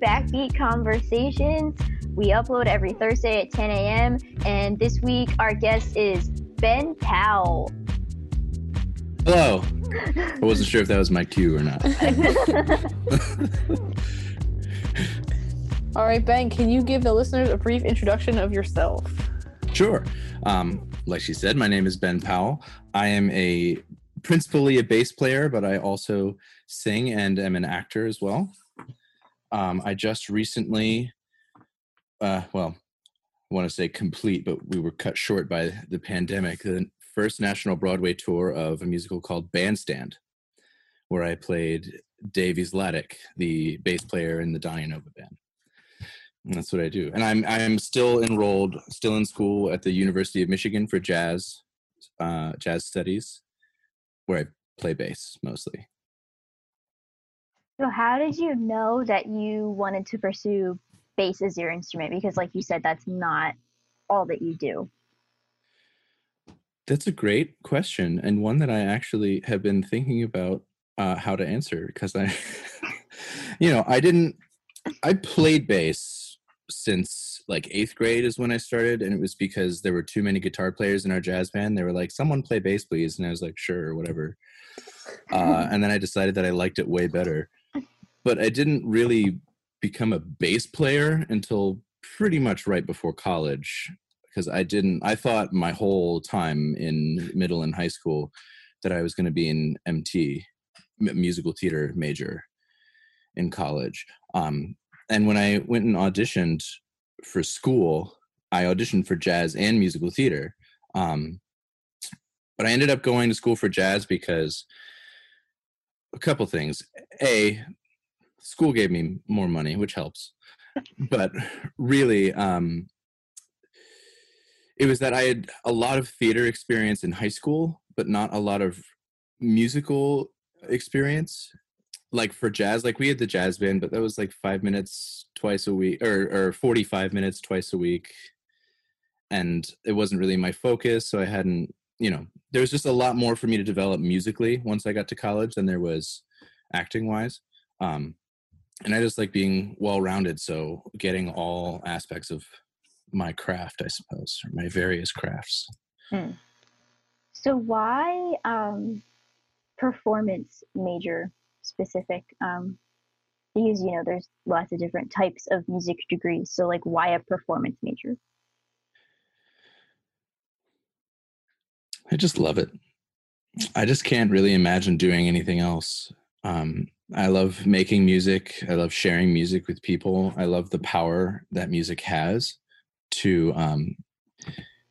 to Backbeat Conversations. We upload every Thursday at 10 a.m. And this week, our guest is Ben Powell. Hello. I wasn't sure if that was my cue or not. All right, Ben, can you give the listeners a brief introduction of yourself? Sure. Um, like she said, my name is Ben Powell. I am a principally a bass player, but I also sing and am an actor as well. Um, I just recently, uh, well, I want to say complete, but we were cut short by the pandemic. The first national Broadway tour of a musical called Bandstand, where I played Davy Zlatic, the bass player in the Donny Nova band. And that's what I do. And I'm I'm still enrolled, still in school at the University of Michigan for jazz, uh, jazz studies, where I play bass mostly. So, how did you know that you wanted to pursue bass as your instrument? Because, like you said, that's not all that you do. That's a great question, and one that I actually have been thinking about uh, how to answer because I, you know, I didn't. I played bass since like eighth grade is when I started, and it was because there were too many guitar players in our jazz band. They were like, "Someone play bass, please," and I was like, "Sure, whatever." Uh, and then I decided that I liked it way better, but I didn't really become a bass player until pretty much right before college because I didn't. I thought my whole time in middle and high school that I was going to be an MT, musical theater major, in college. Um, and when I went and auditioned for school, I auditioned for jazz and musical theater. Um, but I ended up going to school for jazz because a couple things. A, school gave me more money, which helps. but really, um, it was that I had a lot of theater experience in high school, but not a lot of musical experience like for jazz. Like we had the jazz band but that was like five minutes twice a week or or 45 minutes twice a week. And it wasn't really my focus so i hadn't you know there was just a lot more for me to develop musically once i got to college than there was acting wise um and i just like being well rounded so getting all aspects of my craft i suppose or my various crafts. Hmm. so why um performance major specific? Um, because you know there's lots of different types of music degrees so like why a performance major? I just love it. I just can't really imagine doing anything else um, i love making music. I love sharing music with people. I love the power that music has to um,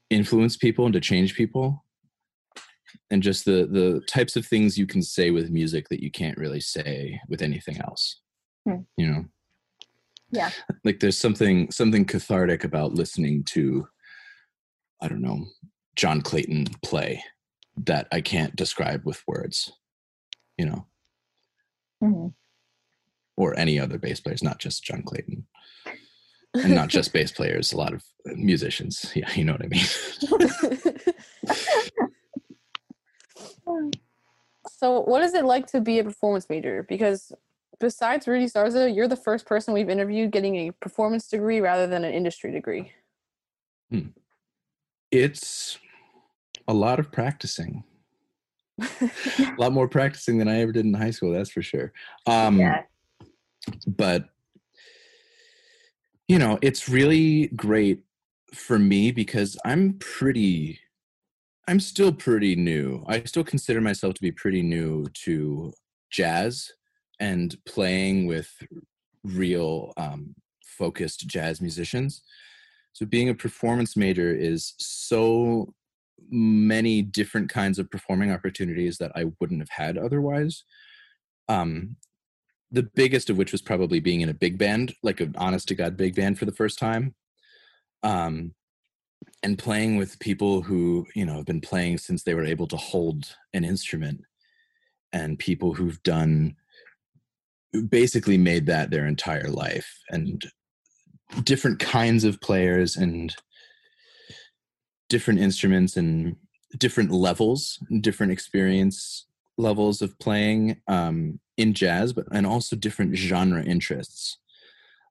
influence people and to change people. And just the the types of things you can say with music that you can't really say with anything else. Hmm. you know? Yeah. Like there's something something cathartic about listening to i don't know john clayton play that i can't describe with words. You know mm-hmm. or any other bass players not just john clayton and not just bass players a lot of musicians yeah you know what i mean So, what is it like to be a performance major? Because besides Rudy Sarza, you're the first person we've interviewed getting a performance degree rather than an industry degree. Hmm. It's a lot of practicing. a lot more practicing than I ever did in high school, that's for sure. Um, yeah. But, you know, it's really great for me because I'm pretty I'm still pretty new. I still consider myself to be pretty new to jazz and playing with real um, focused jazz musicians. So being a performance major is so many different kinds of performing opportunities that I wouldn't have had otherwise. Um, the biggest of which was probably being in a big band, like an honest to God big band for the first time. Um, and playing with people who you know have been playing since they were able to hold an instrument and people who've done basically made that their entire life and different kinds of players and different instruments and different levels different experience levels of playing um, in jazz but and also different genre interests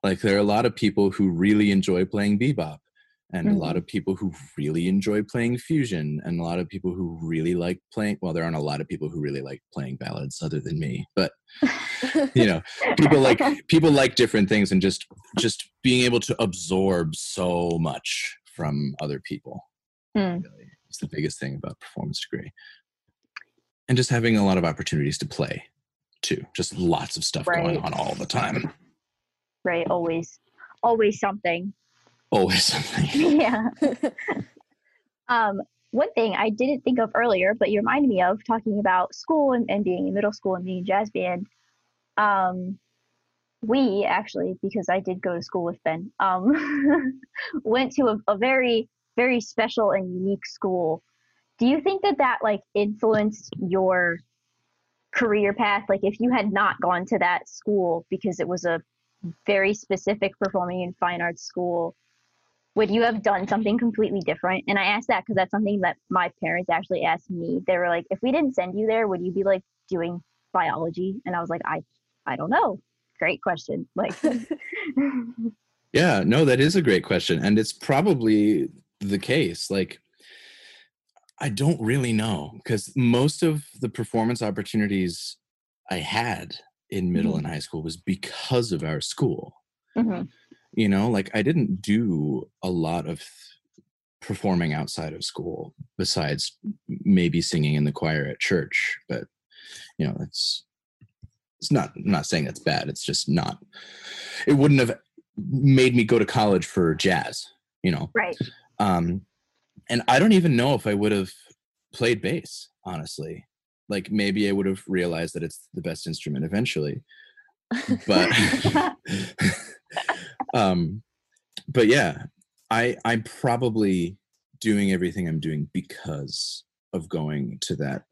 Like there are a lot of people who really enjoy playing bebop and a lot Mhm. of people who really enjoy playing fusion and a lot of people who really like playing well there aren't a lot of people who really like playing ballads other than me but you know people like people like different things and just just being able to absorb so much from other people Hmm. really is the biggest thing about performance degree. And just having a lot of opportunities to play too. Just lots of stuff going on all the time. Right always always something. Always something. Yeah. Um one thing i didn't think of earlier but you reminded me of talking about school and, and being in middle school and being in jazz band. Um we actually because i did go to school with ben um went to a, a very very special and unique school. Do you think that that like influenced your career path? Like if you had not gone to that school because it was a very specific performing and fine arts school would you have done something completely different? And i asked that because that's something that my parents actually asked me. They were like if we didn't send you there would you be like doing biology? And i was like i i don't know. Great question. Like Yeah, no, that is a great question. And it's probably the case. Like, I don't really know because most of the performance opportunities I had in middle and high school was because of our school. Mhm. You know, like I didn't do a lot of performing outside of school besides maybe singing in the choir at church. But, you know, it's, it's not, I'm not saying that's bad. It's just not, it wouldn't have made me go to college for jazz, you know. right Um, and I don't even know if I would have played bass, honestly. Like maybe I would have realized that it's the best instrument eventually. But um but yeah, I I'm probably doing everything I'm doing because of going to that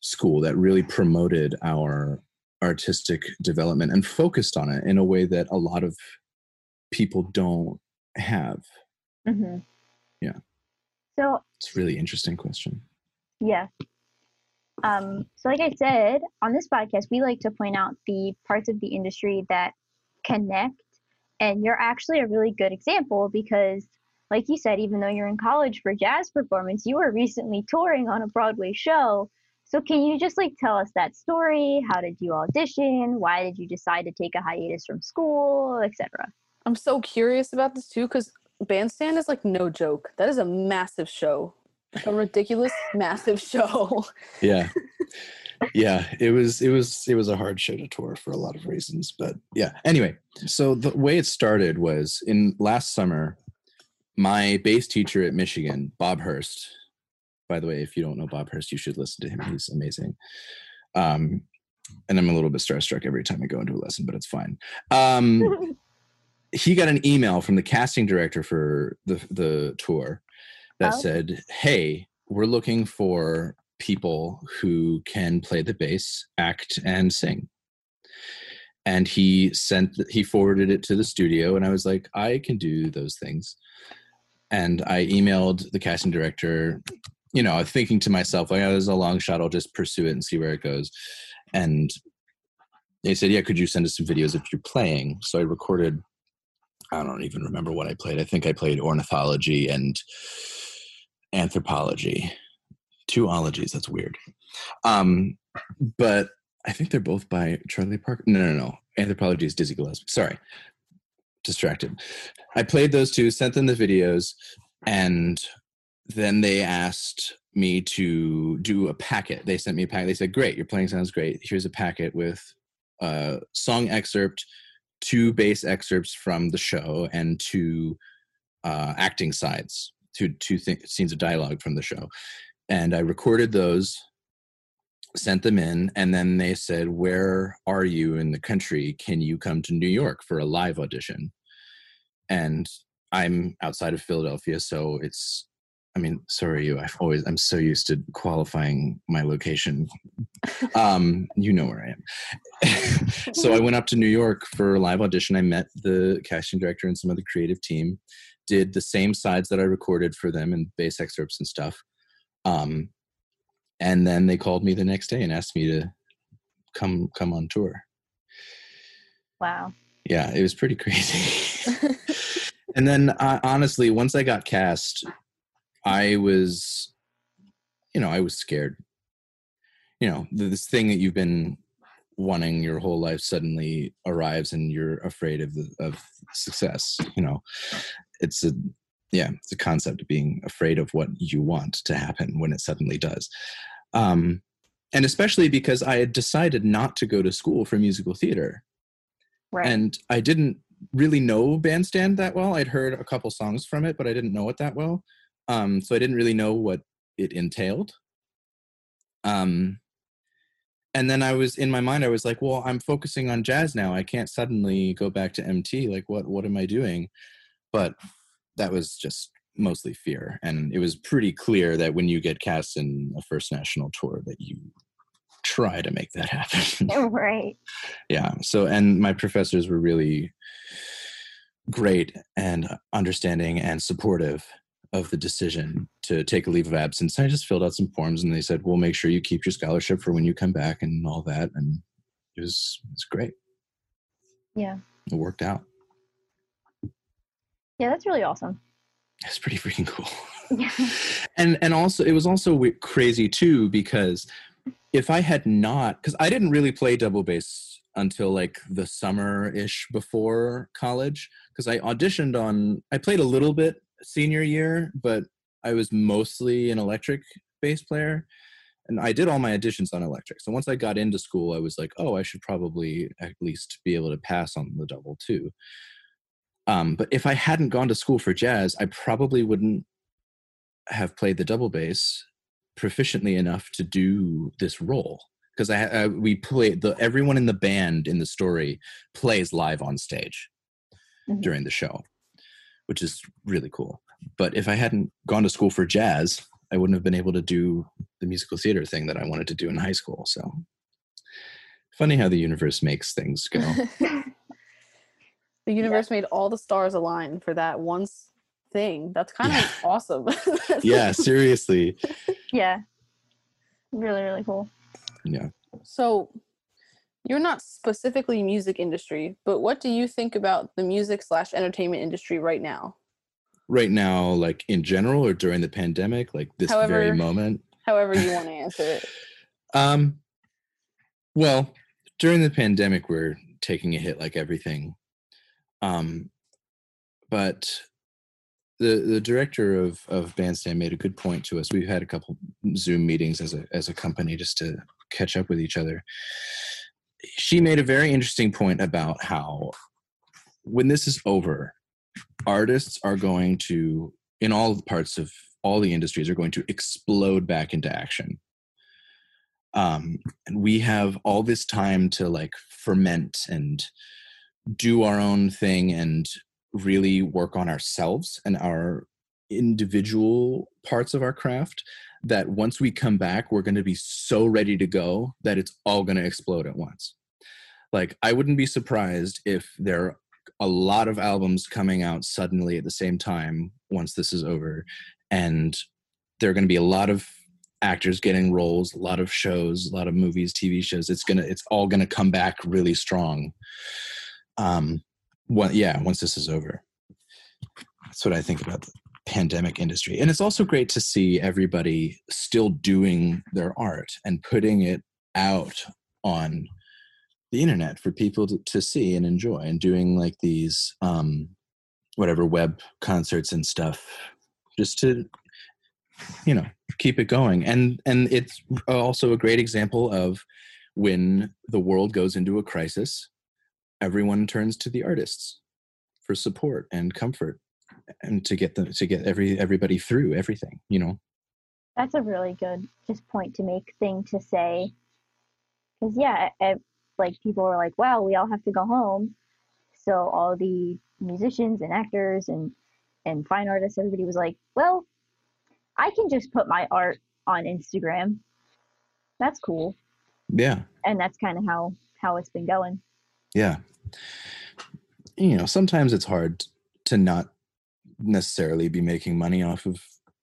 school that really promoted our artistic development and focused on it in a way that a lot of people don't have. hmm Yeah. so It's a really interesting question. Yeah. Um, so, like I said, on this podcast, we like to point out the parts of the industry that connect. And you're actually a really good example because, like you said, even though you're in college for jazz performance, you were recently touring on a Broadway show. So, can you just like tell us that story? How did you audition? Why did you decide to take a hiatus from school, etc.? I'm so curious about this too because Bandstand is like no joke. That is a massive show, a ridiculous, massive show. Yeah. yeah, it was it was it was a hard show to tour for a lot of reasons, but yeah. Anyway, so the way it started was in last summer my bass teacher at Michigan, Bob Hurst. By the way, if you don't know Bob Hurst, you should listen to him. He's amazing. Um and I'm a little bit starstruck every time I go into a lesson, but it's fine. Um he got an email from the casting director for the the tour that Oh. said, "Hey, we're looking for people who can play the bass, act, and sing." And he sent he forwarded it to the studio, and I was like, "I can do those things." And I emailed the casting director, you know, thinking to myself, like, oh, "There's a long shot. I'll just pursue it and see where it goes." And they said, "Yeah, could you send us some videos of you're playing?" So I recorded I don't even remember what I played. I think I played ornithology and anthropology. Two ologies. That's weird. Um, but I think they're both by Charlie Parker. No, no, no. Anthropology is Dizzy Gillespie. Sorry. Distracted. I played those two, sent them the videos, and then they asked me to do a packet. They sent me a packet. They said, Great, your playing sounds great. Here's a packet with a song excerpt two bass excerpts from the show and two uh, acting sides, two two th- scenes of dialogue from the show, and I recorded those, sent them in, and then they said, "Where are you in the country? Can you come to New York for a live audition?" And I'm outside of Philadelphia, so it's. I mean, sorry, you. I've always. I'm so used to qualifying my location. Um, you know where I am. so I went up to New York for a live audition. I met the casting director and some of the creative team. Did the same sides that I recorded for them and bass excerpts and stuff. Um, and then they called me the next day and asked me to come come on tour. Wow. yeah, it was pretty crazy. and then uh, honestly, once I got cast, I was, you know, I was scared. You know, this thing that you've been wanting your whole life suddenly arrives and you're afraid of the of success you know. It's a yeah it's a concept of being afraid of what you want to happen when it suddenly does. Um and especially because i had decided not to go to school for musical theater. Right. and i didn't really know bandstand that well. I'd heard a couple songs from it but i didn't know it that well um so i didn't really know what it entailed. Um and then i was in my mind i was like well i'm focusing on jazz now. I can't suddenly go back to mt like what what am i doing? But that was just mostly fear and it was pretty clear that when you get cast in a first national tour that you try to make that happen. Right. yeah so and my professors were really great and understanding and supportive of the decision to take a leave of absence i just filled out some forms and they said we'll make sure you keep your scholarship for when you come back and all that and it was it's great Yeah. it worked out Yeah, that's really awesome. it's pretty freaking cool Yeah. and and also it was also crazy too because if I had not because I didn't really play double bass until like the summer ish before college because I auditioned on I played a little bit senior year but I was mostly an electric bass player and I did all my auditions on electric. So once I got into school I was like oh I should probably at least be able to pass on the double too. Um, but if I hadn't gone to school for jazz I probably wouldn't have played the double bass proficiently enough to do this role because I, I we play the everyone in the band in the story plays live on stage Mhm. during the show, which is really cool. But if I hadn't gone to school for jazz, I wouldn't have been able to do the musical theater thing that I wanted to do in high school. So funny how the universe makes things go. the universe made all the stars align for that one thing. That's kind of awesome. yeah, seriously. yeah. Really, really cool. Yeah. So, you're not specifically music industry, but what do you think about the music slash entertainment industry right now? Right now, like in general or during the pandemic, like this very moment. However you want to answer it. Um, well, during the pandemic, we're taking a hit like everything. Um, but the the director of of Bandstand made a good point to us. We've had a couple Zoom meetings as a as a company just to catch up with each other. She made a very interesting point about how when this is over, artists are going to in all parts of all the industries are going to explode back into action. Um, and we have all this time to like ferment and do our own thing and really work on ourselves and our individual parts of our craft that once we come back we're going to be so ready to go that it's all going to explode at once. Like i wouldn't be surprised if there are a lot of albums coming out suddenly at the same time once this is over and there are going to be a lot of actors getting roles a lot of shows a lot of movies tv shows. It's gonna it's all gonna come back really strong um what yeah once this is over. That's what i think about pandemic industry. And it's also great to see everybody still doing their art and putting it out on the internet for people to, to see and enjoy and doing like these um whatever web concerts and stuff just to you know keep it going. And and it's also a great example of when the world goes into a crisis everyone turns to the artists for support and comfort and to get them to get every everybody through everything you know That's a really good just point to make thing to say. Because yeah, it, like people were like, "Wow, we all have to go home," so all the musicians and actors and and fine artists, everybody was like, "Well, I can just put my art on Instagram. That's cool." yeah And that's kind of how how it's been going. yeah you know sometimes it's hard to not necessarily be making money off of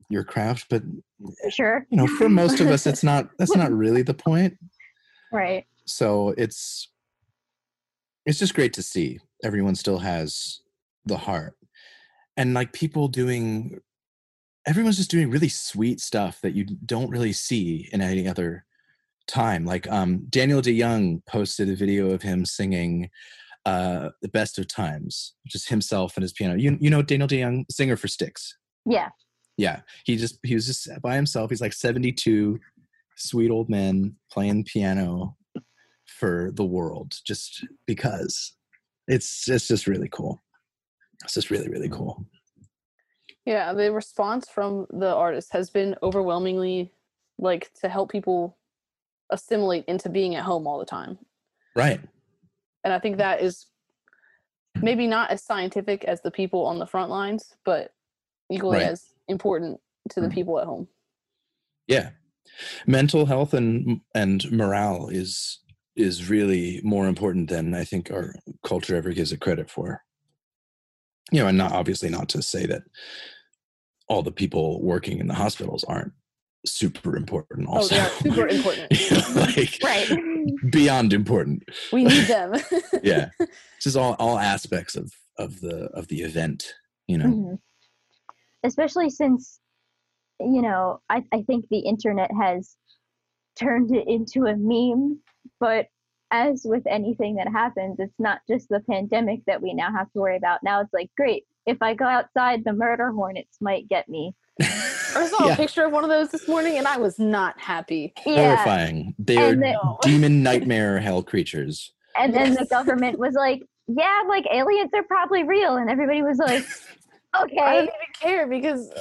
your craft but sure. you know for most of us it's not that's not really the point Right. so it's it's just great to see everyone still has the heart and like people doing everyone's just doing really sweet stuff that you don't really see in any other time like um dennis deyoung posted a video of him singing uh the best of times just himself and his piano. You, you know dennis deyoung singer for Styx? Yeah. yeah. He just he was just by himself. He's like 72 sweet old man playing piano for the world just because. It's it's just really cool. It's just really really cool. Yeah, the response from the artist has been overwhelmingly like to help people assimilate into being at home all the time. right And I think that is maybe not as scientific as the people on the front lines, but equally Right. as important to the Mhm. people at home. yeah mental health and and morale is is really more important than i think our culture ever gives it credit for you know and not obviously not to say that all the people working in the hospitals aren't super important Oh, also they are super important. like Right. beyond important We need them. yeah just all all aspects of of the of the event you know Mhm. Especially since, you know, I, I think the internet has turned it into a meme, but as with anything that happens, it's not just the pandemic that we now have to worry about. Now it's like, great, if I go outside, the murder hornets might get me. I saw Yeah. a picture of one of those this morning and I was not happy. Yeah. horrifying they are the- demon nightmare hell creatures And then the government was like, yeah, like aliens are probably real. And everybody was like, okay. I okay, don't even care because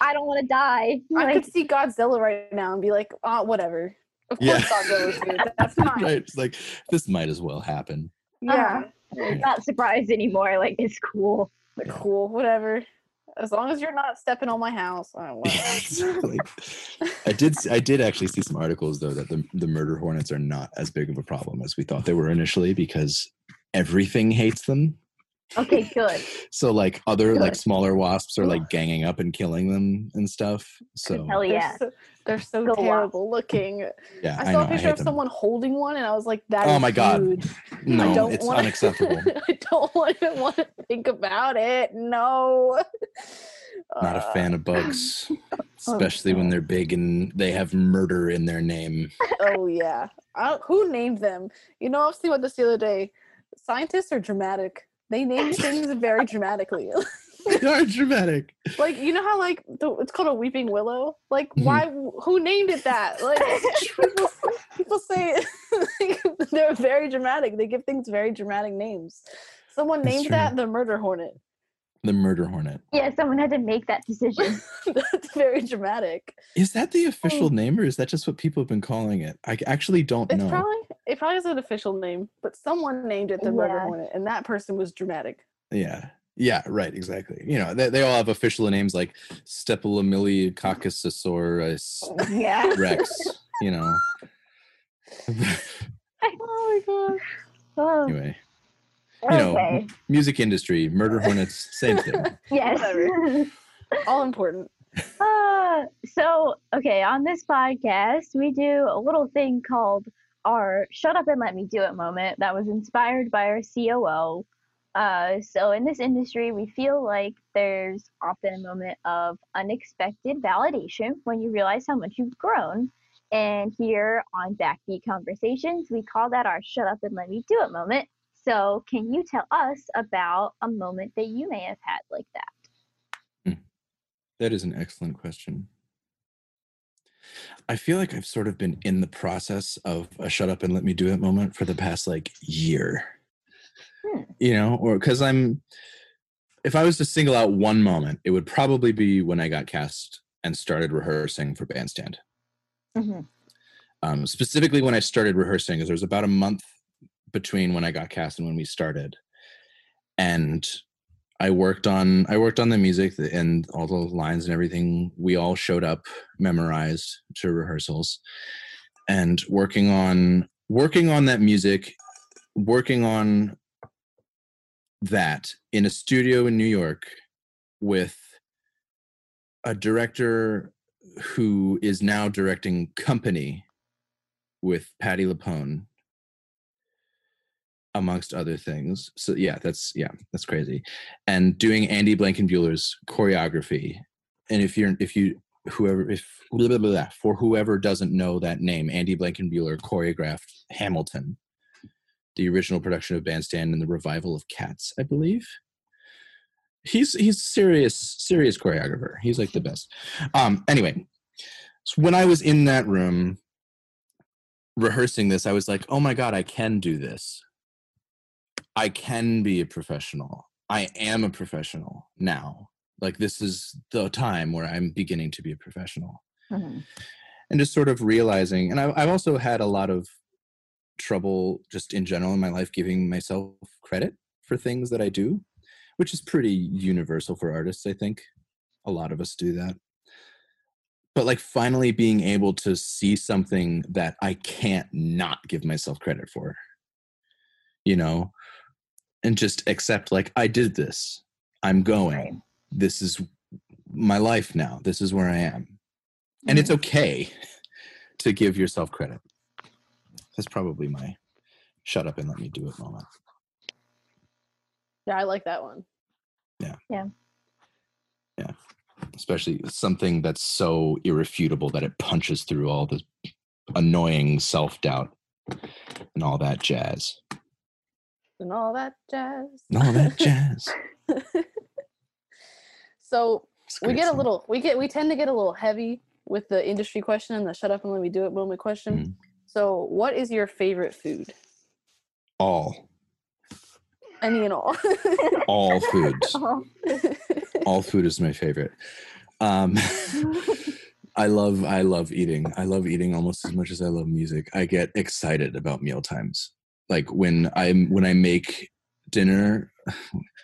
I don't want to die. I Like, could see Godzilla right now and be like, oh, whatever. Of course Yeah. Godzilla's here. That's fine. right it's like this might as well happen Yeah. I'm not surprised anymore. Like, it's cool. Like, cool, whatever. As long as you're not stepping on my house. I don't exactly. I did. I did actually see some articles though that the the murder hornets are not as big of a problem as we thought they were initially because everything hates them. Okay, good. So like other like smaller wasps are like ganging up and killing them and stuff. So Hell They're yeah. so, they're so Go Wasps. terrible looking. yeah, I I, saw know. a I picture of them. someone holding one, and I was like, "That is Oh my God. huge. No, I don't it's wanna- unacceptable. I don't want- even want to think about it. No. Not a Uh, fan of bugs, especially when they're big and they have murder in their name. Oh yeah. I, who named them? You know, I was thinking about this the other day. Scientists are dramatic. They name things very dramatically. they are dramatic. like you know how like the, it's called a weeping willow. Like Mhm. why? Who named it that? Like people, people say they're very dramatic. They give things very dramatic names. Someone That's named true. that the murder hornet. The murder hornet. Yeah, someone had to make that decision. That's very dramatic. Is that the official hmm. name or is that just what people have been calling it? I actually don't It's know. probably it probably has an official name, but someone named it the murder hornet, and that person was dramatic. Yeah. Yeah, right, exactly. You know, they, they all have official names like Stepilomylicoccussasaurus yeah. rex, you know. Oh my god. Oh, anyway, you know, okay. music industry, murder hornets, same thing. Yes. All important. Uh, so, okay, on this podcast, we do a little thing called our Shut Up and Let Me Do It moment that was inspired by our COO. Uh, so, in this industry, we feel like there's often a moment of unexpected validation when you realize how much you've grown. And here on Backbeat Conversations, we call that our Shut Up and Let Me Do It moment. So, can you tell us about a moment that you may have had like that? That is an excellent question. I feel like I've sort of been in the process of a shut up and let me do it moment for the past like year. Hmm. You know, or because I'm, if I was to single out one moment, it would probably be when I got cast and started rehearsing for Bandstand. Mhm. Um, specifically, when I started rehearsing, because there was about a month between when I got cast and when we started, and I worked on I worked on the music and all the lines and everything. We all showed up, memorized to rehearsals, and working on working on that music, working on that in a studio in New York with a director who is now directing Company with Patti LuPone. Amongst other things. So yeah, that's yeah, that's crazy. And doing Andy Blankenbuehler's choreography. And if you're if you whoever if blah, blah, blah, for whoever doesn't know that name, Andy Blankenbuehler choreographed Hamilton, the original production of Bandstand and the revival of Cats, I believe. He's he's serious serious choreographer. He's like the best. Um anyway, so when I was in that room rehearsing this, I was like, "Oh my god, I can do this. I can be a professional. I am a professional now. Like this is the time where I'm beginning to be a professional." Mhm. and just sort of realizing and I've, I've also had a lot of trouble just in general in my life giving myself credit for things that i do which is pretty universal for artists i think a lot of us do that but like finally being able to see something that i can't not give myself credit for you know and just accept like i did this i'm going Right. this is my life now this is where i am and it's mm-hmm. okay to give yourself credit. That's probably my shut up and let me do it moment. Yeah, I like that one. Yeah. Yeah. Yeah. Especially something that's so irrefutable that it punches through all the annoying self doubt and all that jazz. And all that jazz. All that jazz. so we get a little we get we tend to get a little heavy with the industry question and the shut up and let me do it moment question. Mhm. So what is your favorite food? all, Any and all. all foods. All food is my favorite. Um, I love I love eating. I love eating almost as much as I love music. I get excited about meal times. Like when I'm when I make dinner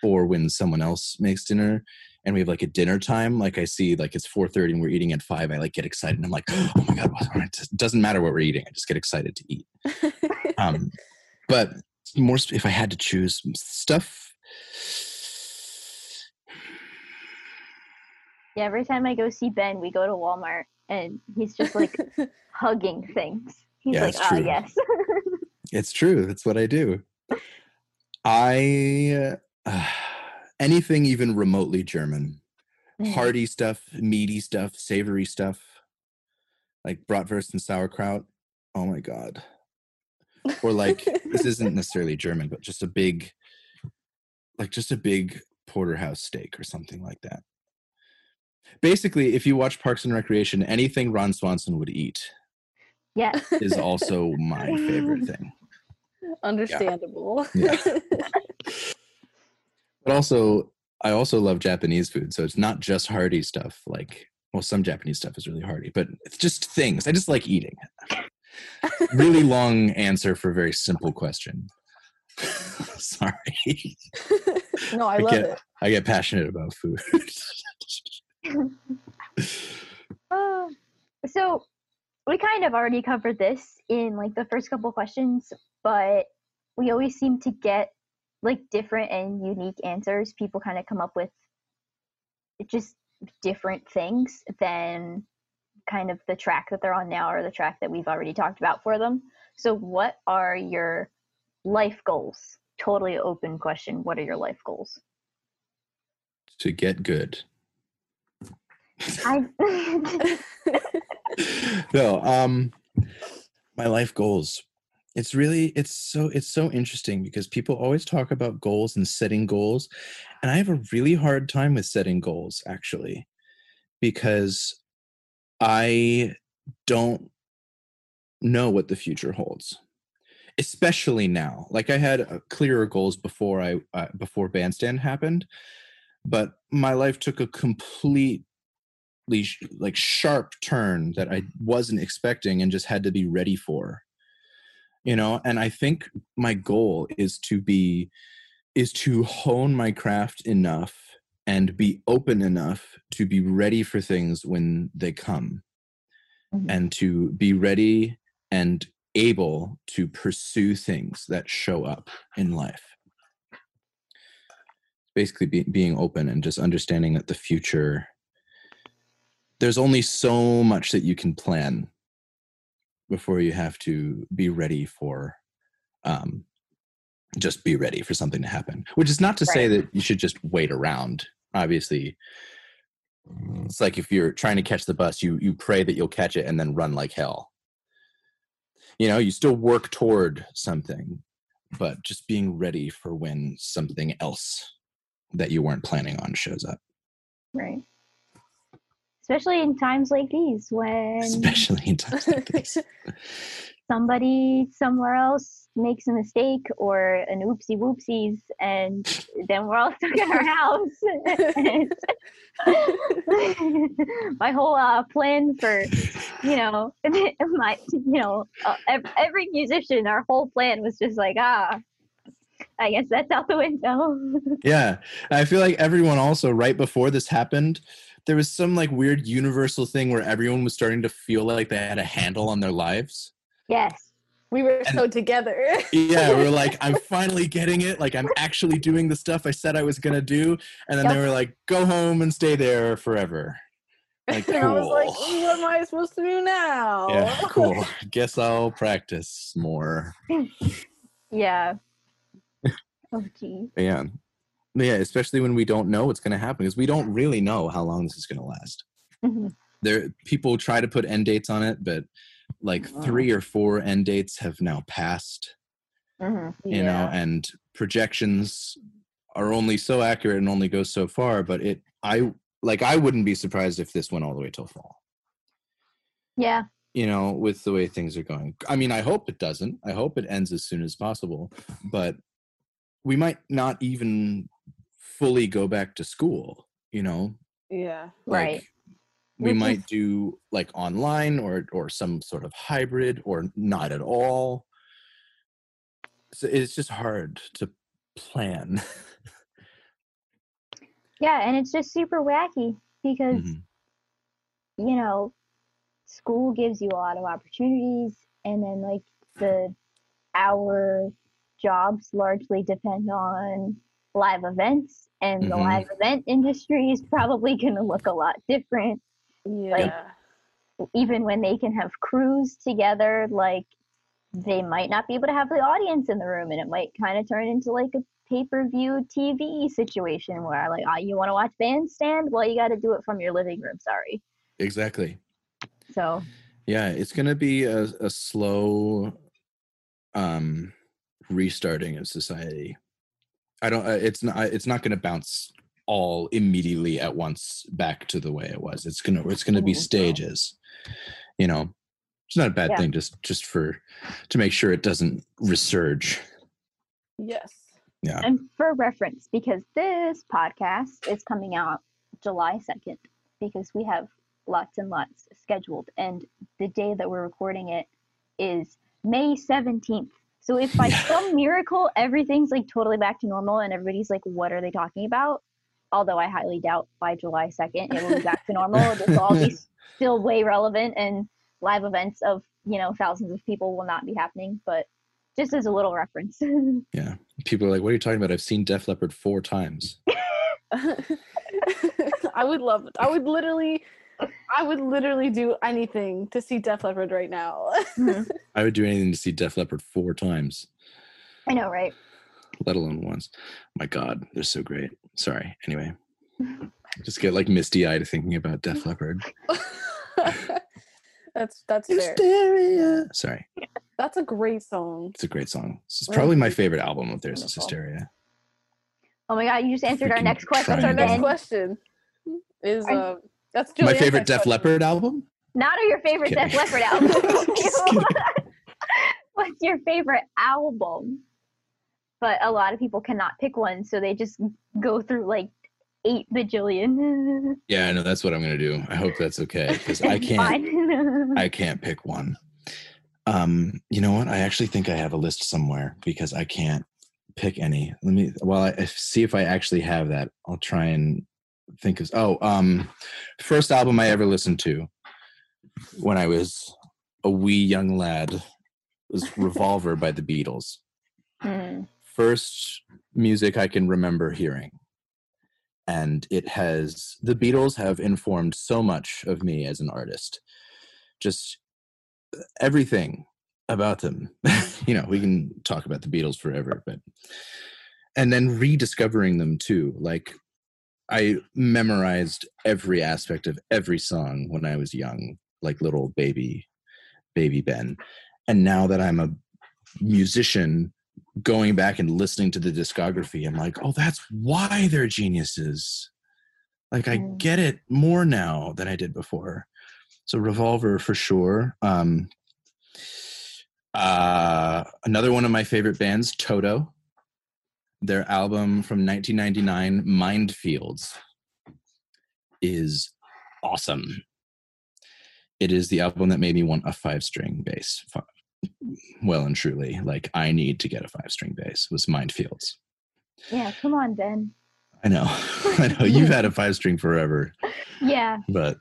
or when someone else makes dinner and we have like a dinner time, like I see like it's 4:30 and we're eating at 5, I like get excited and I'm like, "Oh my god, it doesn't matter what we're eating. I just get excited to eat." Um but more if I had to choose stuff Yeah, every time I go see Ben, we go to Walmart and he's just like hugging things. He's Yeah, like, ah, true. yes. It's true. That's what I do. I uh, anything even remotely German, Mm. hearty stuff, meaty stuff, savory stuff, like bratwurst and sauerkraut. Oh my god! Or like this isn't necessarily German, but just a big, like just a big porterhouse steak or something like that. Basically, if you watch Parks and Recreation, anything Ron Swanson would eat Yes. is also my favorite thing. Understandable. Yeah. But also, I also love Japanese food. So it's not just hearty stuff. Like, well, some Japanese stuff is really hearty, but it's just things. I just like eating. really long answer for a very simple question. Sorry. no, I I love get- it. I get passionate about food. Uh, so we kind of already covered this in like the first couple questions, but we always seem to get like different and unique answers. People kind of come up with just different things than kind of the track that they're on now or the track that we've already talked about for them. So what are your life goals? Totally open question. What are your life goals? to get good. I no, um my life goals. It's really it's so it's so interesting because people always talk about goals and setting goals and I have a really hard time with setting goals actually because I don't know what the future holds. Especially now. Like I had uh, clearer goals before I uh, before bandstand happened, but my life took a complete like sharp turn that I wasn't expecting and just had to be ready for. You know, and I think my goal is to be is to hone my craft enough and be open enough to be ready for things when they come Mhm. and to be ready and able to pursue things that show up in life basically be, being open and just understanding that the future there's only so much that you can plan before you have to be ready for um just be ready for something to happen. Which is not to say that you should just wait around. Obviously, it's like if you're trying to catch the bus, you you pray that you'll catch it and then run like hell. You know, you still work toward something, but just being ready for when something else that you weren't planning on shows up. Right. Especially in times like these when Especially in times like this. somebody somewhere else makes a mistake or an oopsie whoopsies and then we're all stuck in our house. my whole uh, plan for you know my you know uh, every musician our whole plan was just like ah i guess that's out the window Yeah. I feel like everyone also right before this happened, there was some like weird universal thing where everyone was starting to feel like they had a handle on their lives. yes we were And- so together. Yeah, we are like, I'm finally getting it. Like I'm actually doing the stuff I said I was gonna do. And then they were like, go home and stay there forever. Like and I was like, cool. what am I supposed to do now? Yeah, cool. Guess I'll practice more. yeah oh gee But yeah. Yeah, especially when we don't know what's gonna happen, because we don't really know how long this is gonna last. Mhm. there people try to put end dates on it but like three or four end dates have now passed Mhm. you know and projections are only so accurate and only go so far but it i like i wouldn't be surprised if this went all the way till fall yeah you know with the way things are going i mean i hope it doesn't i hope it ends as soon as possible but we might not even fully go back to school you know yeah. Right. we Which might is- do like online or or some sort of hybrid or not at all so it's just hard to plan yeah and it's just super wacky because Mhm. you know, school gives you a lot of opportunities, and then like the our jobs largely depend on live events, and the Mhm. live event industry is probably going to look a lot different. Yeah. Like, Even when they can have crews together, like they might not be able to have the audience in the room, and it might kind of turn into like a pay-per-view TV situation where like, oh, you want to watch Bandstand? Well, you got to do it from your living room. Sorry. exactly So yeah it's going to be a, a slow um restarting of society i don't uh, it's not it's not going to bounce all immediately at once back to the way it was it's going to it's going to be Mhm. stages you know it's not a bad Yeah. thing just just for to make sure it doesn't resurge Yes. yeah And for reference, because this podcast is coming out July 2nd, because we have lots and lots scheduled. And the day that we're recording it is May 17th. So if by Yeah. some miracle everything's like totally back to normal and everybody's like, what are they talking about? Although I highly doubt by July 2nd it will be back to normal. This will all be still way relevant and live events of, you know, thousands of people will not be happening. But just as a little reference. Yeah. People are like what are you talking about i've seen def leppard four times I would love it. I would literally I would literally do anything to see Def Leppard right now. Mhm. i would do anything to see def leppard four times I know, right? let alone once my god they're so great sorry anyway just get like misty-eyed thinking about def leppard that's that's fair. hysteria sorry That's a great song. it's a great song it's Well, probably my favorite album of theirs is wonderful. hysteria Oh my god, you just answered our next question. That's our next question. Is I- uh that's my favorite def leppard album Not your favorite Def Leppard album. Just kidding. What's your favorite album? But a lot of people cannot pick one, so they just go through like eight bajillion. yeah i know that's what i'm gonna do i hope that's okay because i can't Fine. I can't pick one. Um, you know what? I actually think I have a list somewhere because I can't pick any. Let me well, I I see if I actually have that. I'll try and think is oh, um first album I ever listened to when I was a wee young lad was Revolver by the Beatles. Hmm. First music I can remember hearing. And it has the Beatles have informed so much of me as an artist. Just everything about them. you know, we can talk about the Beatles forever, but and then rediscovering them too. Like I memorized every aspect of every song when I was young, like little baby baby Ben. And now that I'm a musician going back and listening to the discography, I'm like, "Oh, that's why they're geniuses." Like I Mm. get it more now than I did before. So Revolver for sure. Um uh another one of my favorite bands, Toto. Their album from 1999, Mindfields, is awesome. It is the album that made me want a five string bass. Well and truly, like I need to get a five string bass was Mindfields. Yeah, come on, Ben. I know, I know. You've had a five string forever, Yeah, but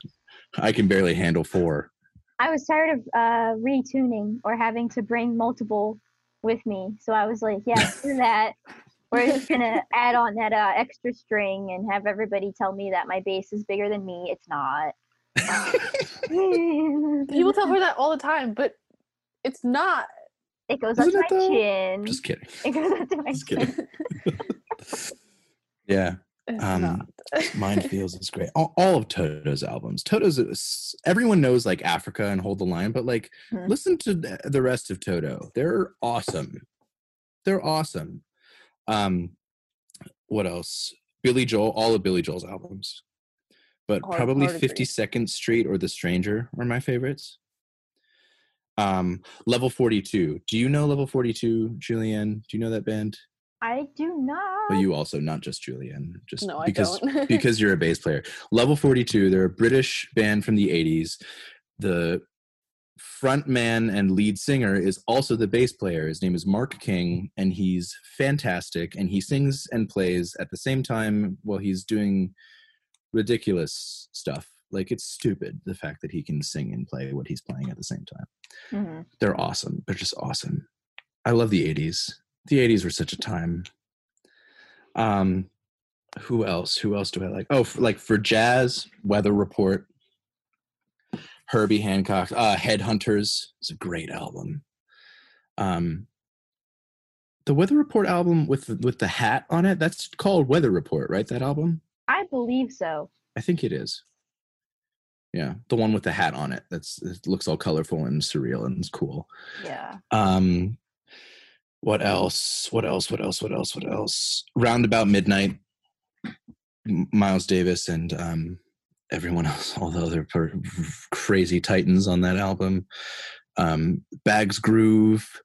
I can barely handle four. I was tired of uh, retuning or having to bring multiple with me, so I was like, yeah, do that. We're just gonna add on that uh, extra string and have everybody tell me that my bass is bigger than me. It's not. People tell her that all the time, but it's not. it goes up Isn't to it my though? chin. Just kidding. It goes up to my Just chin. kidding. yeah, It's Um, not. Mindfields is great. All, all of Toto's albums. Toto's is- everyone knows like Africa and Hold the Line, but like Mhm. listen to the the rest of Toto. They're awesome. They're awesome. Um, what else? Billy Joel. All of Billy Joel's albums, but Hard- probably. Fifty Second Street or The Stranger are my favorites. Um, Level Forty Two. Do you know Level Forty Two, Julianne? Do you know that band? I do not. But you also, not just Julianne, just no, I because don't. because you're a bass player. Level 42, they're a British band from the 80s. The front man and lead singer is also the bass player. His name is Mark King, and he's fantastic. And he sings and plays at the same time while he's doing ridiculous stuff. Like it's stupid the fact that he can sing and play what he's playing at the same time. Mhm. They're awesome. They're just awesome. I love the 80s. The 80s were such a time. Um who else? Who else do I like? Oh, for, like for jazz, Weather Report, Herbie Hancock, uh Headhunters is a great album. Um the Weather Report album with the, with the hat on it, that's called Weather Report, right? That album? I believe so. I think it is. Yeah, the one with the hat on it. That's it looks all colorful and surreal and it's cool. Yeah. Um, what else? What else? What else? What else? What else? Roundabout Midnight, Miles Davis and um, everyone else, all the other per- crazy titans on that album. Um, Bags Groove,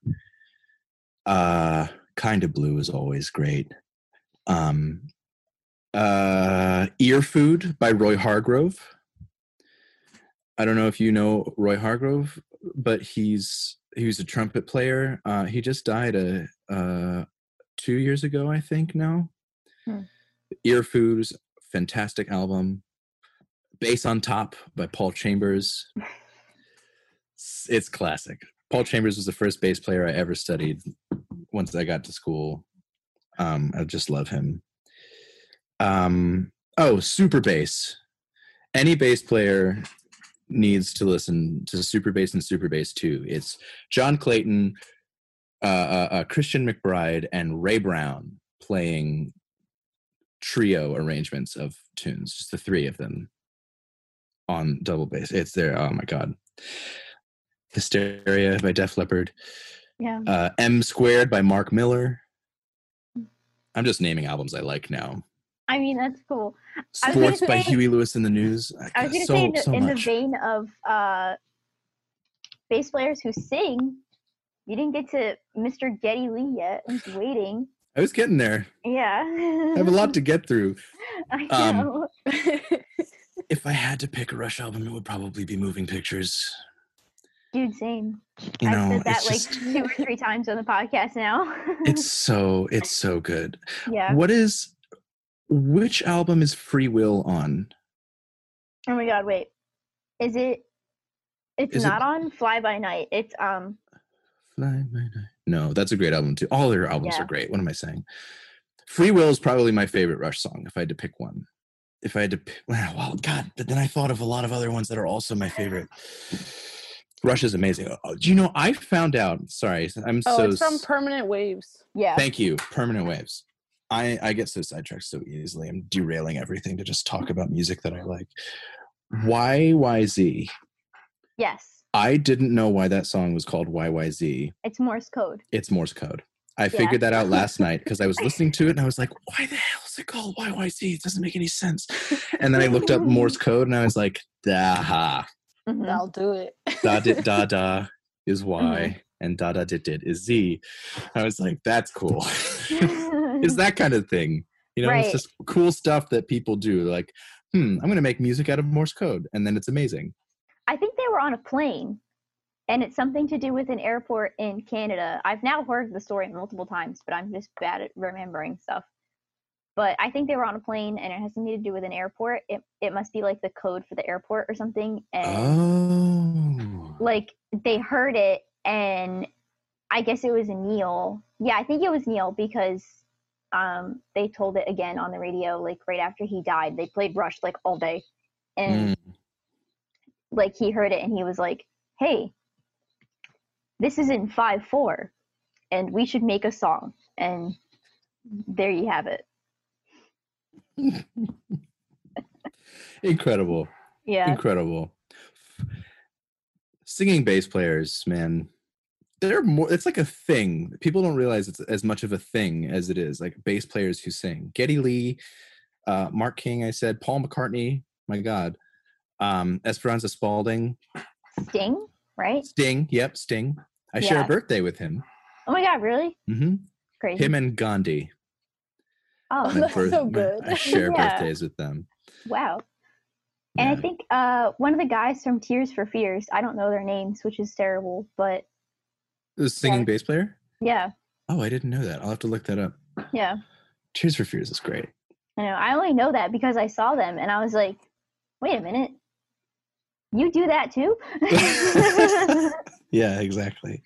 uh, Kind of Blue is always great. Um, uh, Ear Food by Roy Hargrove. I don't know if you know Roy Hargrove, but he's he was a trumpet player. Uh, he just died a uh, two years ago, I think. Now, Hmm. Ear Food's fantastic album. Bass on Top by Paul Chambers. It's, classic. Paul Chambers was the first bass player I ever studied. Once I got to school, um, I just love him. Um, oh, super bass. Any bass player needs to listen to Super Bass and Super Bass 2. It's John Clayton, uh, uh, uh, Christian McBride, and Ray Brown playing trio arrangements of tunes, just the three of them on double bass. It's there. Oh my God. Hysteria by Def Leppard. Yeah. Uh, M Squared by Marcus Miller. I'm just naming albums I like now. I mean, that's cool. I was Sports by say- Huey Lewis and the News. I was going to so, say, in, the, so in the vein of uh, bass players who sing, you didn't get to Mr. Geddy Lee yet. I'm just waiting. I was getting there. Yeah. I have a lot to get through. I um, know. If I had to pick a Rush album, it would probably be Moving Pictures. Dude, same. You I've know, said that like just, two or three times on the podcast now. it's so it's so good. yeah. What is which album is Free Will on? Oh my god, wait. Is it it's Is it- not on Fly By Night. It's um Fly by Night. No, that's a great album too. All their albums Yeah. are great. What am I saying? Free Will is probably my favorite Rush song. If I had to pick one, if I had to, well, God, but then I thought of a lot of other ones that are also my favorite. Rush is amazing. Oh, oh, do you know? I found out. Sorry, I'm Oh, so. it's from Permanent Waves. Yeah. Thank you, Permanent Waves. I I get so sidetracked so easily. I'm derailing everything to just talk about music that I like. YYZ. yes. I didn't know why that song was called YYZ. It's Morse code. It's Morse code. I figured that out last night because I was listening to it and I was like, why the hell is it called YYZ? It doesn't make any sense. And then I looked up Morse code and I was like, da Mhm. I'll do it. da dit da da is Y Mm-hmm. and da da dit dit is Z. I was like, that's cool. it's that kind of thing. You know, Right. it's just cool stuff that people do. They're like, hmm, I'm going to make music out of Morse code. And then it's amazing. I think they were on a plane, and it's something to do with an airport in Canada. I've now heard the story multiple times, but I'm just bad at remembering stuff. But I think they were on a plane, and it has something to do with an airport. It it must be like the code for the airport or something. And Oh. like they heard it, and I guess it was Neil. Yeah, I think it was Neil because um they told it again on the radio like right after he died. They played Rush like all day, and Mm. like he heard it and he was like, "Hey, this is in five four, and we should make a song." And there you have it. Incredible. Yeah, Incredible. Singing bass players, man. They're more it's like a thing. People don't realize it's as much of a thing as it is. Like bass players who sing. Geddy Lee, uh, Mark King, I said, Paul McCartney, my God. Um, Esperanza Spalding, Sting, right? Sting, yep, Sting. I share a birthday with him. Oh my god, really? Mm hmm Crazy. Him and Gandhi. oh, Oh, that's so good. I share Yeah. birthdays with them. wow. And I think uh, one of the guys from Tears for Fears, I don't know their names, which is terrible, but The singing bass player? yeah, Oh, I didn't know that. I'll have to look that up. yeah. Tears for Fears is great. I know. I only know that because I saw them and I was like, wait a minute. You do that too? Yeah, exactly.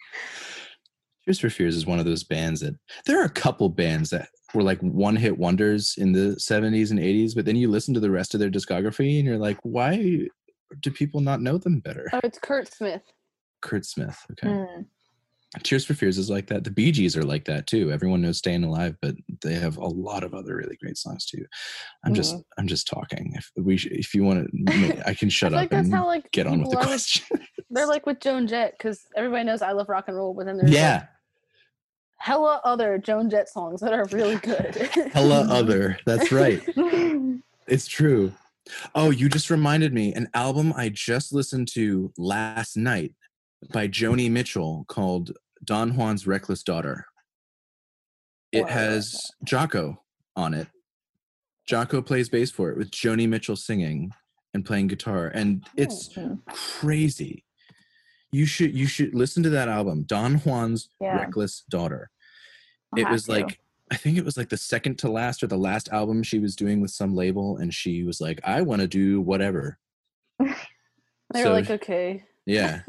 Tears for Fears is one of those bands that there are a couple bands that were like one hit wonders in the 70s and 80s, but then you listen to the rest of their discography and you're like, why do people not know them better? Oh, it's Curt Smith. Curt Smith. Okay. Mm, Tears for Fears is like that. The Bee Gees are like that too. Everyone knows Staying Alive, but they have a lot of other really great songs too. I'm just I'm just talking. If we if you want to I can shut up like and how like get on with the question. They're like with Joan Jett because everybody knows I love rock and roll, but then there's like, yeah. hella other Joan Jett songs that are really good. Hella other. That's right. It's true. Oh, you just reminded me an album I just listened to last night by Joni Mitchell called Don Juan's Reckless Daughter. It Wow. has Jaco on it. Jaco plays bass for it with Joni Mitchell singing and playing guitar and it's Mm, crazy. You should you should listen to that album, Don Juan's Yeah. Reckless Daughter I'll it was to. like I think it was like the second to last or the last album she was doing with some label, and she was like, "I want to do whatever." they were like, okay. Yeah,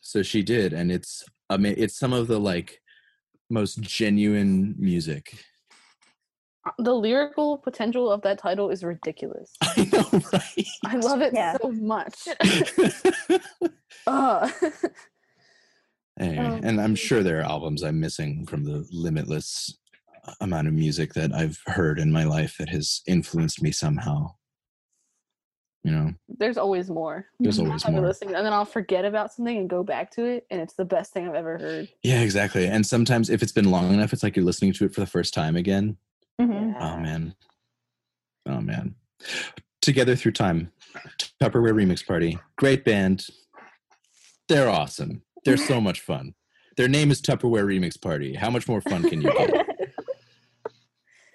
so she did, and it's I mean, it's some of the like most genuine music. Uh, the lyrical potential of that title is ridiculous. I know, right? I love it Yeah. so much. Ugh. Anyway, and I'm sure there are albums I'm missing from the limitless amount of music that I've heard in my life that has influenced me somehow. You know, There's always more. there's always more. listening, and then I'll forget about something and go back to it, and it's the best thing I've ever heard. Yeah, exactly. And sometimes if it's been long enough, it's like you're listening to it for the first time again. Mhm. Oh man. Oh man. Together through time. Tupperware Remix Party. Great band. They're awesome. They're so much fun. Their name is Tupperware Remix Party. How much more fun can you get?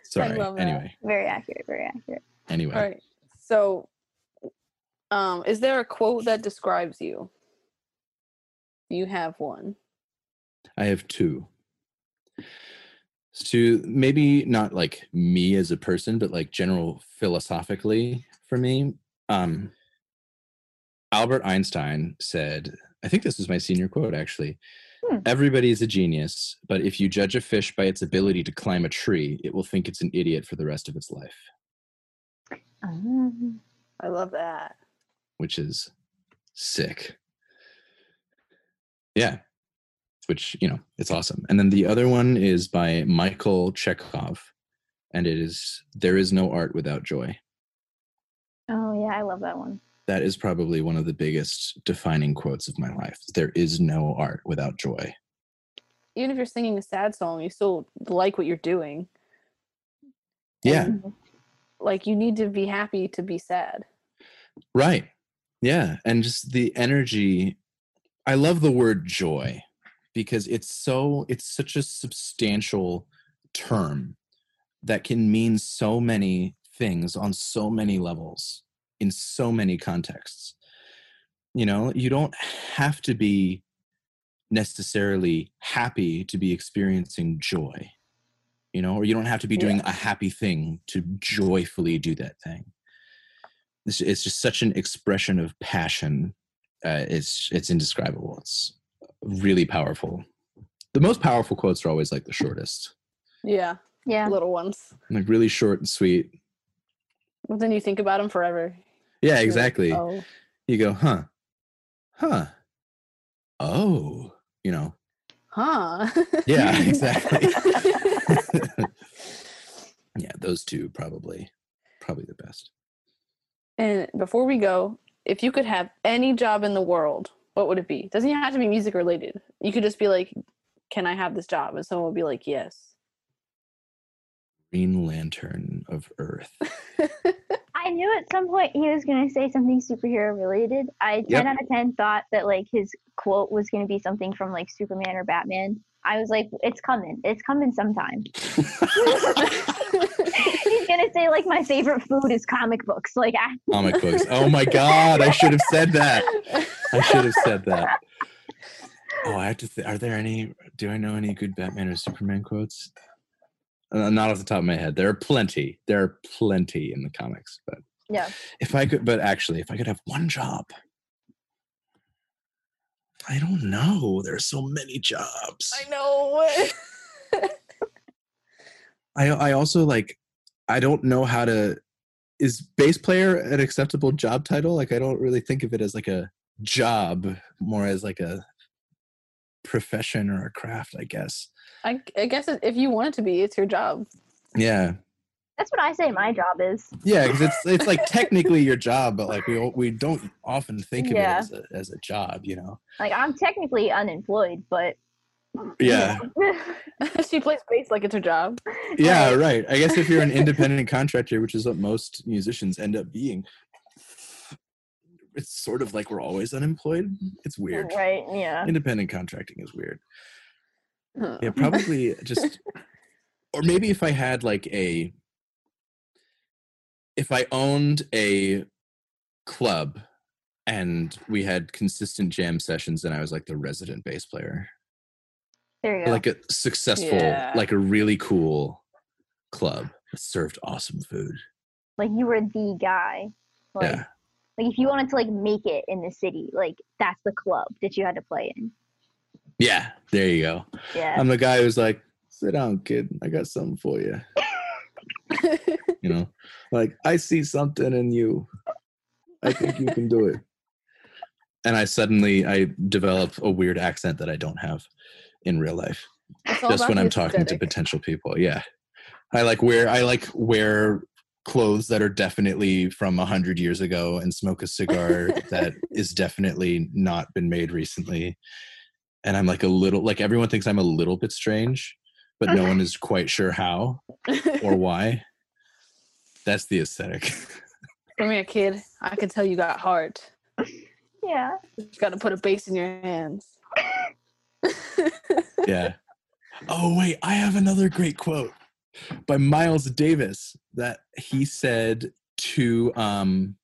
Sorry. love that. Anyway. very accurate. Very accurate. Anyway. All right. So, um, is there a quote that describes you? You have one? I have two. To maybe not like me as a person, but like general philosophically for me. Um, Albert Einstein said, I think this was my senior quote actually. Hmm. Everybody is a genius, but if you judge a fish by its ability to climb a tree, it will think it's an idiot for the rest of its life, Um, I love that. which is sick. Yeah. Which, you know, it's awesome. And then the other one is by Michael Chekhov, and it is There is no art without joy. Oh yeah, I love that one. That is probably one of the biggest defining quotes of my life. There is no art without joy. Even if you're singing a sad song, you still like what you're doing. Yeah. Mhm. Like you need to be happy to be sad. Right. Yeah. And just the energy. I love the word joy because it's so, it's such a substantial term that can mean so many things on so many levels in so many contexts. You know, you don't have to be necessarily happy to be experiencing joy, you know, or you don't have to be doing a happy thing to joyfully do that thing it's, it's just such an expression of passion uh, it's it's indescribable it's really powerful the most powerful quotes are always like the shortest Yeah, Yeah. little ones. like really short and sweet But then you think about them forever. Yeah You're like, exactly oh, you go huh huh oh you know huh? yeah exactly yeah those two probably probably the best and before we go, if you could have any job in the world, what would it be? Doesn't have to be music related. You could just be like, "Can I have this job?" And someone would be like, "Yes." green lantern of earth I knew at some point he was gonna say something superhero related. I Yep. ten out of ten thought that like his quote was gonna be something from like Superman or Batman. I was like, it's coming. It's coming sometime. He's gonna say like my favorite food is comic books. Like I, comic books oh my god i should have said that I should have said that. Oh, I have to. Th- are there any? Do I know any good Batman or Superman quotes? Uh, not off the top of my head. There are plenty. There are plenty in the comics. But yeah. if I could, but actually, if I could have one job, I don't know. There are so many jobs. I know. I I also like. I don't know how to. Is bass player an acceptable job title? Like, I don't really think of it as like a job, more as like a profession or a craft, I guess. I, I guess if you want it to be, it's your job. Yeah, That's what I say my job is. yeah, because it's it's like technically your job, but like we we don't often think of Yeah. it as a as a job, you know. Like I'm technically unemployed, but Yeah, she plays bass like it's her job. yeah, Right. right. I guess if you're an independent contractor, which is what most musicians end up being, it's sort of like we're always unemployed. It's weird. right, yeah. Independent contracting is weird. Huh. Yeah, probably just, or maybe if I had like a, if I owned a club and we had consistent jam sessions and I was like the resident bass player, There you go. like a successful, Yeah. like a really cool club that served awesome food. like you were the guy. Like, yeah. Like if you wanted to like make it in the city, like that's the club that you had to play in. Yeah. There you go. Yeah. I'm the guy who's like, sit down, kid. I got something for you. You know, like I see something in you. I think you can do it. And I suddenly I develop a weird accent that I don't have in real life. Just when I'm talking to potential people. Yeah. I like wear I like wear clothes that are definitely from a hundred years ago and smoke a cigar that is definitely not been made recently. And I'm like a little like everyone thinks I'm a little bit strange, but no one is quite sure how or why. That's the aesthetic. Come here, kid. I can tell you got heart. yeah. You got to put a bass in your hands. yeah. Oh wait, I have another great quote by Miles Davis that he said to um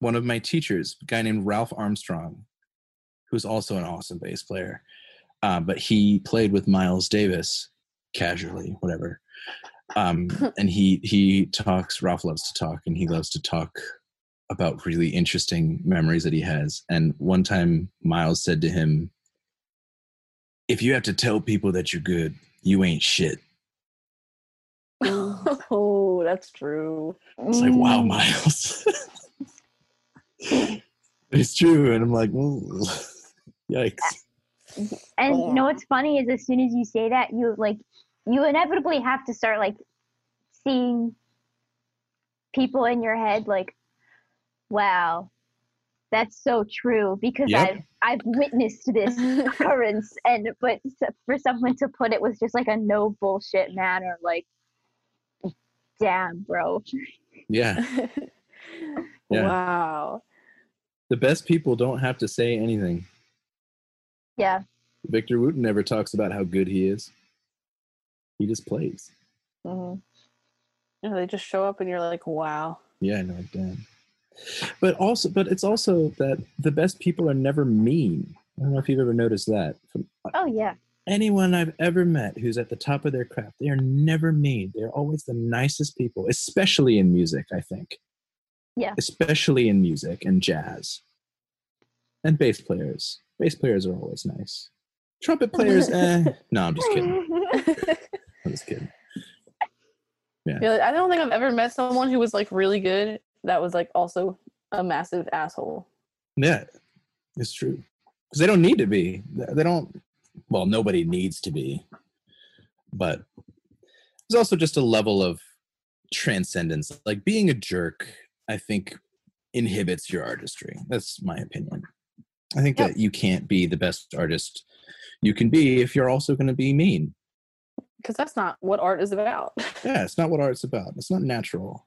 one of my teachers, a guy named Ralph Armstrong, who's also an awesome bass player. Um, but he played with Miles Davis casually, whatever. Um, and he he talks. Ralph loves to talk, and he loves to talk about really interesting memories that he has. And one time, Miles said to him, if you have to tell people that you're good, you ain't shit. Oh, that's true. It's like, wow, Mm. Miles. it's true. And I'm like, "Ooh, yikes. And Oh. you know what's funny is as soon as you say that, you like you inevitably have to start like seeing people in your head like, wow, that's so true because Yep. I've I've witnessed this occurrence and but for someone to put it with just like a no bullshit manner, like, damn, bro. Yeah. Yeah. Wow. The best people don't have to say anything. Yeah. Victor Wooten never talks about how good he is. He just plays. Mm-hmm. You know, they just show up and you're like, wow. Yeah, no, damn. But also, but it's also that the best people are never mean. I don't know if you've ever noticed that. From Oh yeah. Anyone I've ever met who's at the top of their craft, they are never mean. They're always the nicest people, especially in music, I think. Yeah. Especially in music and jazz. And bass players. Bass players are always nice. Trumpet players, eh. No, I'm just kidding. I'm just kidding. Yeah, I don't think I've ever met someone who was like really good that was like also a massive asshole. Yeah, it's true. Because they don't need to be. They don't. Well, nobody needs to be. But there's also just a level of transcendence. Like being a jerk, I think, inhibits your artistry. That's my opinion. I think Yep. that you can't be the best artist you can be if you're also going to be mean. Because that's not what art is about. Yeah, it's not what art's about. It's not natural.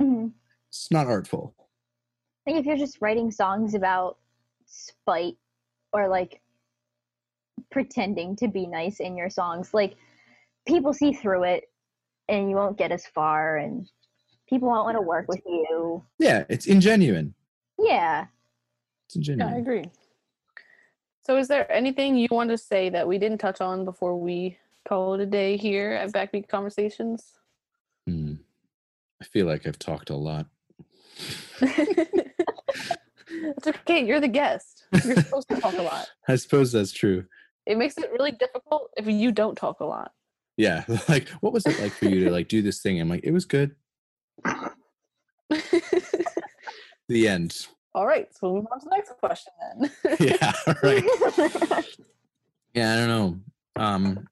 Mhm. It's not artful. I think if you're just writing songs about spite or like pretending to be nice in your songs, like people see through it and you won't get as far and people won't want to work with you. Yeah, it's ingenuine. Yeah. It's Yeah, I agree. So, is there anything you want to say that we didn't touch on before we call it a day here at Backbeat Conversations? Hmm. I feel like I've talked a lot. it's okay. You're the guest. You're supposed to talk a lot. I suppose that's true. It makes it really difficult if you don't talk a lot. Yeah. Like, what was it like for you to like do this thing? I'm like, it was good. The end. All right, so we'll move on to the next question then. Yeah. Right. Yeah. I don't know. Um.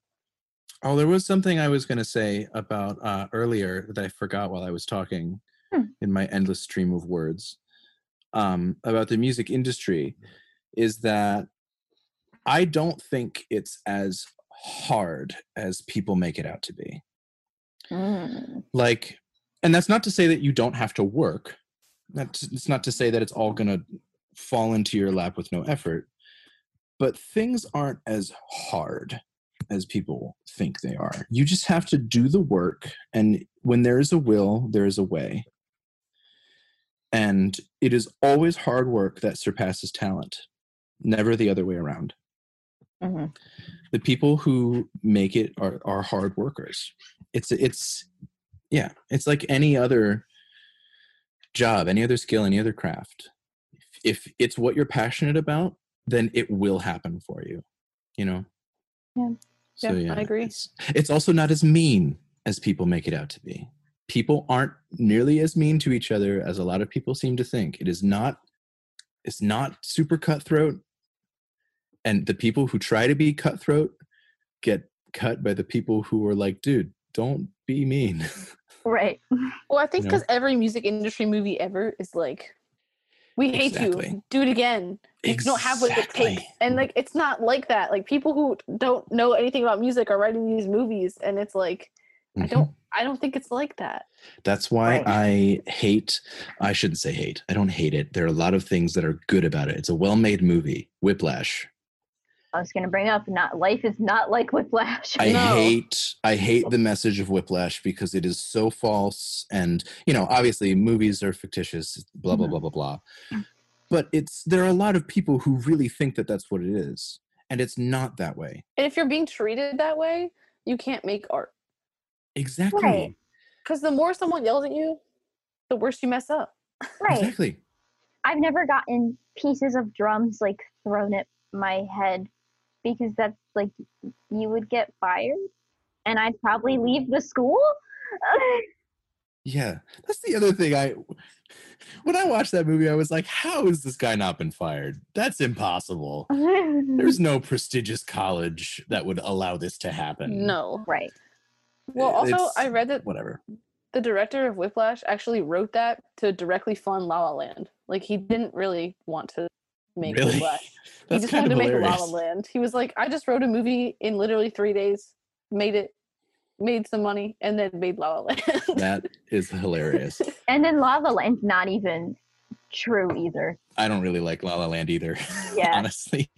Oh, there was something I was going to say about uh, earlier that I forgot while I was talking Hmm. in my endless stream of words um, about the music industry. Is that I don't think it's as hard as people make it out to be. Mm. like and that's not to say that you don't have to work that's it's not to say that it's all going to fall into your lap with no effort but things aren't as hard as people think they are you just have to do the work and when there is a will there is a way and it is always hard work that surpasses talent never the other way around Mhm. the people who make it are, are hard workers it's it's yeah it's like any other job any other skill any other craft if it's what you're passionate about then it will happen for you you know Yeah. so Yeah, I agree. it's, it's also not as mean as people make it out to be people aren't nearly as mean to each other as a lot of people seem to think it is not it's not super cutthroat and the people who try to be cutthroat get cut by the people who are like dude don't be mean Right. well, I think You know? because every music industry movie ever is like, we hate Exactly. you, do it again. You don't have what it takes. And like, it's not like that. Like, people who don't know anything about music are writing these movies, and it's like, I Mhm. don't, I don't think it's like that. That's why Right. I hate, I shouldn't say hate. I don't hate it. There are a lot of things that are good about it. It's a well made movie, Whiplash. I was gonna bring up not life is not like whiplash. I No. hate, I hate the message of Whiplash because it is so false. And, you know, obviously movies are fictitious, blah, blah, blah, blah, blah. Mm-hmm. But it's, there are a lot of people who really think that that's what it is. And it's not that way. And if you're being treated that way, you can't make art. Exactly. Right. Because the more someone yells at you, the worse you mess up. right. Exactly. I've never gotten pieces of drums like thrown at my head because that's like you would get fired and I'd probably leave the school. Yeah, that's the other thing. I when I watched that movie, I was like, how has this guy not been fired? That's impossible. There's no prestigious college that would allow this to happen. No. right. Well, also, It's- I read that Whatever. the director of Whiplash actually wrote that to directly fund La La Land. Like he didn't really want to make Really? Whiplash. He just kind wanted of to make hilarious. La La Land. He was like, I just wrote a movie in literally three days, made it, made some money, and then made La La Land. That is hilarious. And then La La Land's not even true either. I don't really like La La Land either. Yeah. honestly.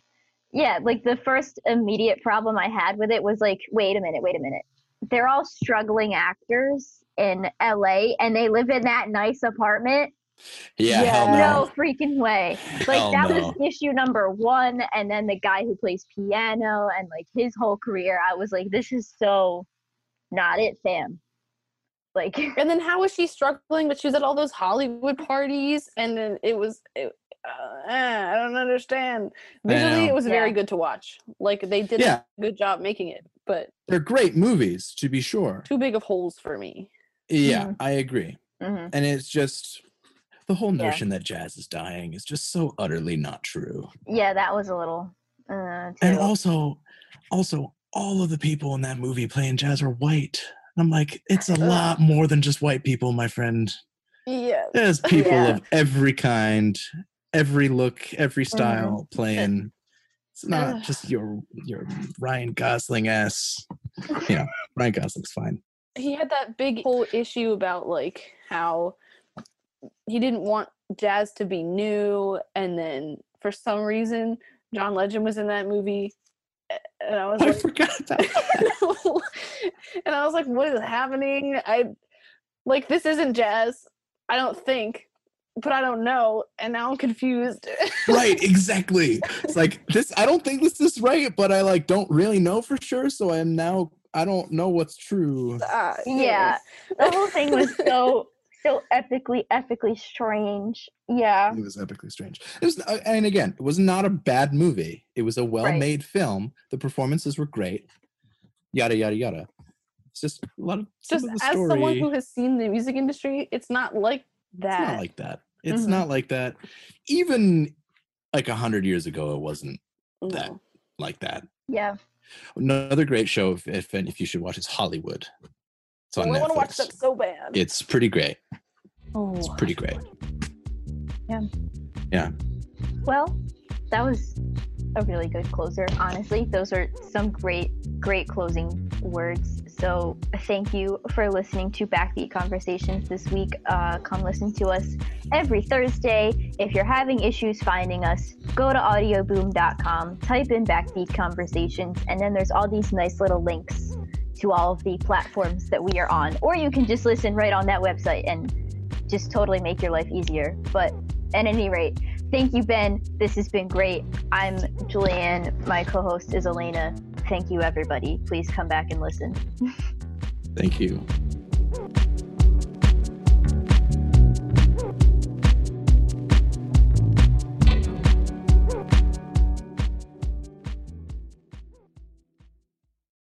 Yeah, like the first immediate problem I had with it was like, wait a minute, wait a minute. They're all struggling actors in LA and they live in that nice apartment. Yeah, Yeah. hell No, no. freaking way. Like Hell that no. was issue number one. And then the guy who plays piano and like his whole career, I was like, this is so not it, fam. Like and then how was she struggling? But she was at all those Hollywood parties, and then it was. It, uh, I don't understand. Visually, it was very good to watch. Like they did Yeah. a good job making it, but They're great movies, to be sure. too big of holes for me. Yeah, Mhm. I agree. mhm. And it's just the whole Yeah. notion that jazz is dying is just so utterly not true. yeah, that was a little uh And also, also, all of the people in that movie playing jazz are white. I'm like, it's a lot more than just white people, my friend. Yeah. There's people Yeah. of every kind, every look, every Mm-hmm. style playing. It's not just your your Ryan Gosling ass. You know, Ryan Gosling's fine. he had that big whole issue about like how he didn't want jazz to be new and then for some reason john legend was in that movie and i was I like forgot that. and i was like what is happening i like this isn't jazz i don't think but i don't know and now i'm confused right, exactly. It's like this. I don't think this is right, but I like don't really know for sure. So I'm now. I don't know what's true. Ah, Yeah. the whole thing was so so epically epically strange. Yeah. It was epically strange. It was, uh, and again, it was not a bad movie. It was a well-made film. The performances were great. Yada yada yada. It's just a lot of just of as story. someone who has seen the music industry it's not like that It's not like that. It's Mhm. not like that. Even like a hundred years ago, it wasn't that. Like that. Yeah. Another great show, if if, if you should watch, is Hollywood. It's on I want to watch that so bad. It's pretty great. oh, It's pretty great. Yeah. Yeah. Well, that was a really good closer, honestly. Those are some great, great closing words. So thank you for listening to Backbeat Conversations this week. Uh, come listen to us every Thursday. If you're having issues finding us, go to audioboom.com, type in Backbeat Conversations, and then there's all these nice little links to all of the platforms that we are on. Or you can just listen right on that website and just totally make your life easier. But at any rate, thank you, Ben. This has been great. I'm Julianne. My co host is Elena. Thank you, everybody. Please come back and listen. Thank you.